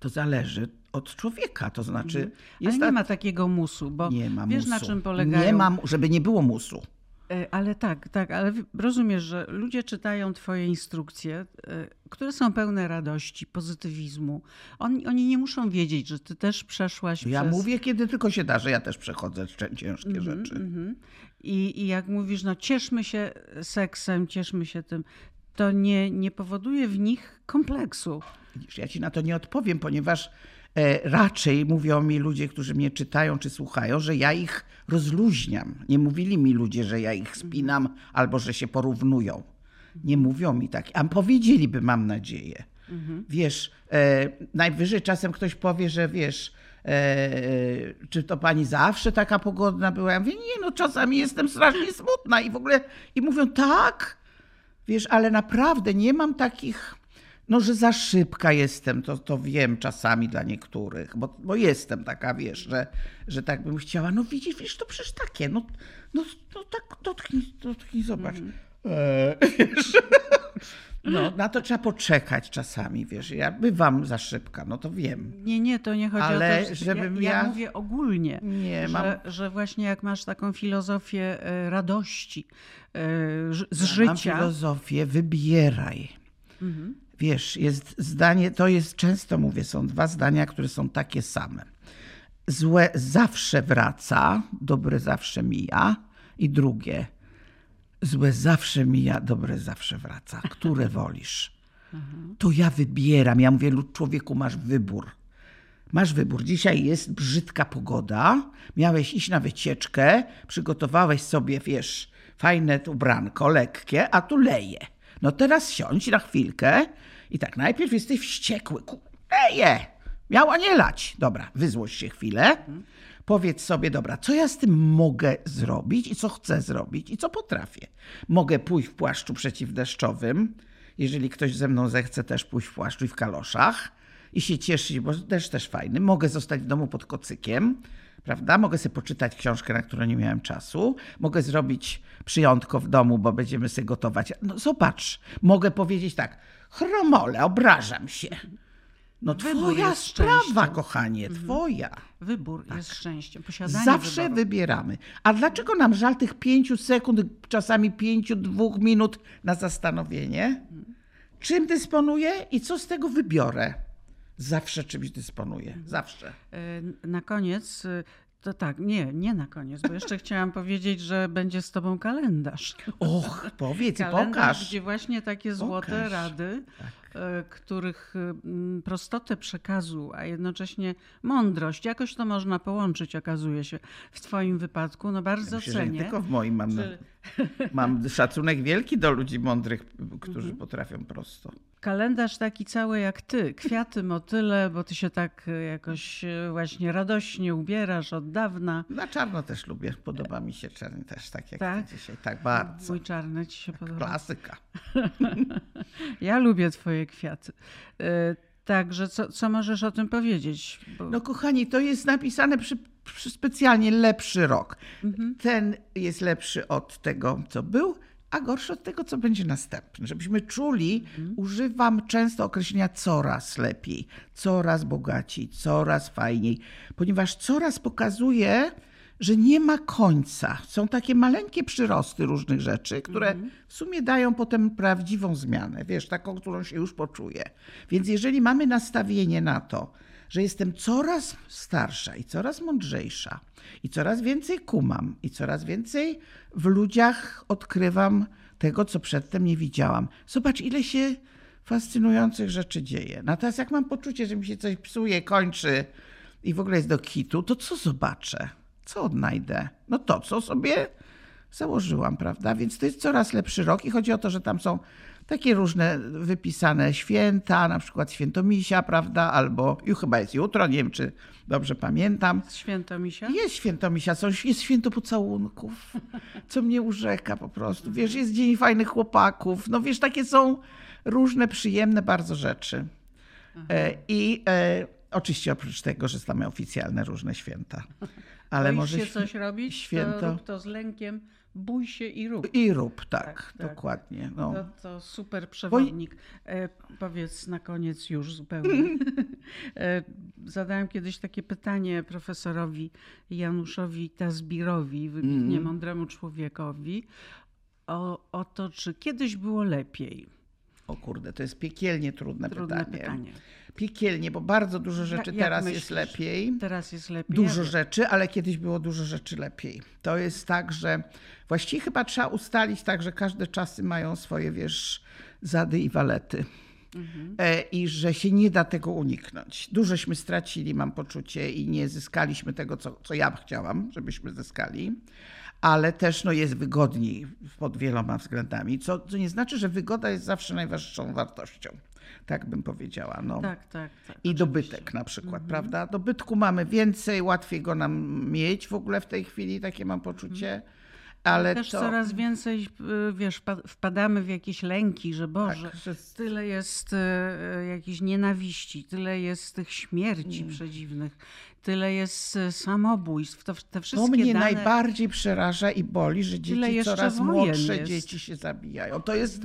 to zależy od człowieka, to znaczy... Mhm. Jest Ale nie ta- ma takiego musu, bo nie ma wiesz musu. na czym polegają... Nie ma, mu- żeby nie było musu. E, Ale tak, tak, ale rozumiesz, że ludzie czytają twoje instrukcje, e, które są pełne radości, pozytywizmu. Oni, oni nie muszą wiedzieć, że ty też przeszłaś Ja przez... mówię, kiedy tylko się da, że ja też przechodzę ciężkie rzeczy. Mhm. I, I jak mówisz, no cieszmy się seksem, cieszmy się tym, to nie, nie powoduje w nich kompleksu. Ja ci na to nie odpowiem, ponieważ raczej mówią mi ludzie, którzy mnie czytają czy słuchają, że ja ich rozluźniam. Nie mówili mi ludzie, że ja ich spinam albo że się porównują. Nie mówią mi tak, a powiedzieliby, mam nadzieję. Wiesz, e, najwyżej czasem ktoś powie, że wiesz, e, czy to pani zawsze taka pogodna była? Ja mówię, nie, no czasami jestem strasznie smutna i w ogóle, i mówią, tak, Wiesz, ale naprawdę nie mam takich, no że za szybka jestem, to, to wiem czasami dla niektórych, bo, bo jestem taka, wiesz, że, że tak bym chciała, no widzisz, wiesz, to przecież takie, no, no, no tak, dotknij, dotknij, zobacz. Eee, wiesz, no, na to trzeba poczekać czasami, wiesz, ja bywam za szybka, no to wiem. Nie, nie, to nie chodzi Ale o to, że żebym ja, ja ja- mówię ogólnie, Nie, że, mam- że właśnie jak masz taką filozofię e, radości e, z Ja Mam życia, filozofię, wybieraj. Wiesz, jest zdanie, to jest często mówię, są dwa zdania, które są takie same. Złe zawsze wraca, dobre zawsze mija. I drugie, złe zawsze mija, dobre zawsze wraca. Które wolisz? To ja wybieram. Ja mówię, człowieku, masz wybór. Masz wybór. Dzisiaj jest brzydka pogoda. Miałeś iść na wycieczkę, przygotowałeś sobie, wiesz, fajne ubranko, lekkie, a tu leje. No teraz siądź na chwilkę i tak najpierw jesteś wściekły. Leje! Miała nie lać. Dobra, wyzłoś się chwilę. Powiedz sobie, dobra, co ja z tym mogę zrobić i co chcę zrobić i co potrafię. Mogę pójść w płaszczu przeciwdeszczowym, jeżeli ktoś ze mną zechce też pójść w płaszczu i w kaloszach i się cieszyć, bo też też fajny. Mogę zostać w domu pod kocykiem, prawda? Mogę sobie poczytać książkę, na którą nie miałem czasu. Mogę zrobić przyjątko w domu, bo będziemy sobie gotować. No zobacz, mogę powiedzieć tak, chromole, obrażam się. No Wybór twoja sprawa, szczęściem. kochanie, twoja. wybór jest szczęściem, posiadanie Zawsze wyboru. wybieramy. A dlaczego nam żal tych pięciu sekund, czasami pięciu, dwóch minut na zastanowienie? Czym dysponuję i co z tego wybiorę? Zawsze czymś dysponuję. Zawsze. E, Na koniec, e, to tak, nie, nie na koniec, bo jeszcze chciałam powiedzieć, że będzie z tobą kalendarz. Och, powiedz Kalendarz, pokaż. gdzie właśnie takie złote Pokaż. Tak. rady, e, których mm, prostotę przekazu, a jednocześnie mądrość, jakoś to można połączyć, okazuje się. W twoim wypadku, no bardzo Myślę, że nie cenię. tylko w moim mam, Czy- mam szacunek wielki do ludzi mądrych, którzy Mhm. potrafią prosto. Kalendarz taki cały jak ty, kwiaty, motyle, bo ty się tak e, jakoś e, właśnie radośnie ubierasz od dawna. Na czarno też lubię. Podoba mi się czarny też, tak jak Tak? ty dzisiaj. Tak, bardzo. Mój czarny ci się podoba. Klasyka. Ja lubię twoje kwiaty. E, Także co, co możesz o tym powiedzieć? Bo... No kochani, to jest napisane przy, przy specjalnie lepszy rok. Ten jest lepszy od tego, co był, a gorszy od tego, co będzie następny. Żebyśmy czuli, używam często określenia coraz lepiej, coraz bogaciej, coraz fajniej, ponieważ coraz pokazuje, że nie ma końca. Są takie maleńkie przyrosty różnych rzeczy, które w sumie dają potem prawdziwą zmianę, wiesz, taką, którą się już poczuje. Więc jeżeli mamy nastawienie na to, że jestem coraz starsza i coraz mądrzejsza i coraz więcej kumam i coraz więcej w ludziach odkrywam tego, co przedtem nie widziałam. Zobacz, ile się fascynujących rzeczy dzieje. Natomiast jak mam poczucie, że mi się coś psuje, kończy i w ogóle jest do kitu, to co zobaczę? Co odnajdę? No to, co sobie założyłam, prawda? Więc to jest coraz lepszy rok i chodzi o to, że tam są takie różne wypisane święta, na przykład święto Misia, prawda? Albo już chyba jest jutro, nie wiem, czy dobrze pamiętam. Święto misia? Jest święto Misia, coś, jest święto pocałunków, co mnie urzeka po prostu. Wiesz, jest dzień fajnych chłopaków. No wiesz, takie są różne przyjemne bardzo rzeczy. E, I e, oczywiście oprócz tego, że mamy oficjalne różne święta. Ale Boisz może się coś robić, święto- to rób to z lękiem, bój się i rób. I rób, tak, Tak, tak. dokładnie. No. To, to super przewodnik. E, powiedz na koniec już zupełnie. e, zadałem kiedyś takie pytanie profesorowi Januszowi Tazbirowi, wybitnie Mhm. mądremu człowiekowi, o, o to, czy kiedyś było lepiej. O kurde, to jest piekielnie trudne, Trudne pytanie. pytanie. Piekielnie, bo bardzo dużo rzeczy jak teraz myślisz? jest lepiej. Teraz jest lepiej. Dużo rzeczy, ale kiedyś było dużo rzeczy lepiej. To jest tak, że właściwie chyba trzeba ustalić tak, że każde czasy mają swoje, wiesz, zady i walety. E, I że się nie da tego uniknąć. Dużośmy stracili, mam poczucie, i nie zyskaliśmy tego, co, co ja chciałam, żebyśmy zyskali. Ale też no, jest wygodniej pod wieloma względami, co, co nie znaczy, że wygoda jest zawsze najważniejszą wartością. Tak bym powiedziała. No. Tak, tak. tak I oczywiście. dobytek na przykład, prawda? Dobytku mamy więcej, łatwiej go nam mieć w ogóle w tej chwili, takie mam poczucie. Ale Też to, coraz więcej, y, wiesz, pa- wpadamy w jakieś lęki, że Boże, Tak, że- tyle jest y, y, jakiejś nienawiści, tyle jest tych śmierci Mm. przedziwnych, tyle jest samobójstw. To, te to wszystkie mnie dane... najbardziej przeraża i boli, że dzieci coraz młodsze jest. dzieci się zabijają. To jest,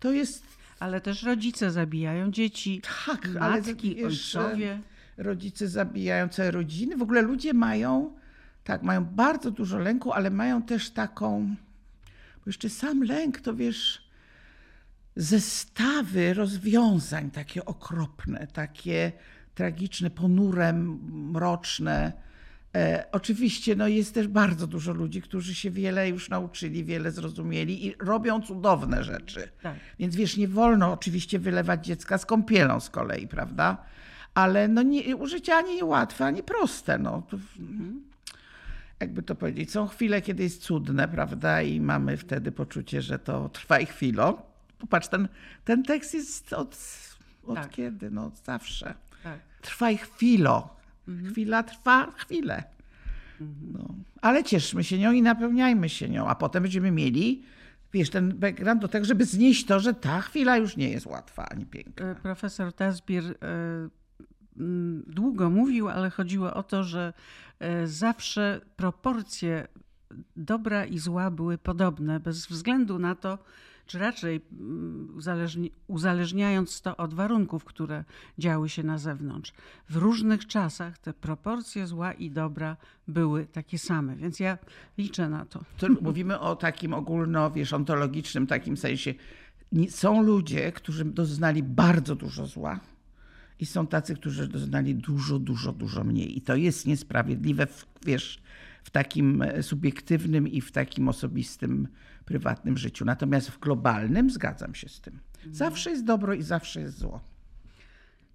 to jest Ale też rodzice zabijają dzieci, tak, ale matki, wiesz, ojcowie. rodzice zabijają całe rodziny. W ogóle ludzie mają, tak, mają bardzo dużo lęku, ale mają też taką, bo jeszcze sam lęk, to wiesz, zestawy rozwiązań takie okropne, takie tragiczne, ponure, mroczne. E, oczywiście no, jest też bardzo dużo ludzi, którzy się wiele już nauczyli, wiele zrozumieli i robią cudowne rzeczy. Tak. Więc wiesz, nie wolno oczywiście wylewać dziecka z kąpielą z kolei, prawda? Ale no nie, życie ani niełatwe, ani proste. No. To, jakby to powiedzieć, są chwile, kiedy jest cudne, prawda? I mamy wtedy poczucie, że to trwa i chwilę. Popatrz, ten, ten tekst jest od, od Tak. kiedy? No od zawsze. Tak. Trwa i chwilo. Mhm. Chwila trwa chwilę. No. Ale cieszmy się nią i napełniajmy się nią, a potem będziemy mieli, wiesz, ten background do tego, żeby znieść to, że ta chwila już nie jest łatwa ani piękna. E, Profesor Tazbir e, długo mówił, ale chodziło o to, że e, zawsze proporcje dobra i zła były podobne, bez względu na to, czy raczej mm, uzależni- uzależniając to od warunków, które działy się na zewnątrz. W różnych czasach te proporcje zła i dobra były takie same, więc ja liczę na to. To mówimy o takim ogólno, wiesz, ontologicznym takim sensie. Są ludzie, którzy doznali bardzo dużo zła i są tacy, którzy doznali dużo, dużo, dużo mniej. I to jest niesprawiedliwe, wiesz, w takim e, subiektywnym i w takim osobistym, prywatnym życiu. Natomiast w globalnym zgadzam się z tym. Zawsze jest dobro i zawsze jest zło.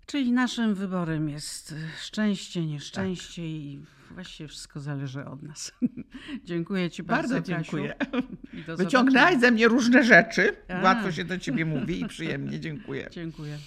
Czyli naszym wyborem jest e, szczęście, nieszczęście i właściwie wszystko zależy od nas. dziękuję Ci bardzo. Bardzo dziękuję. Zobaczenia. ze mnie różne rzeczy. A. Łatwo się do ciebie mówi i przyjemnie. Dziękuję. Dziękuję.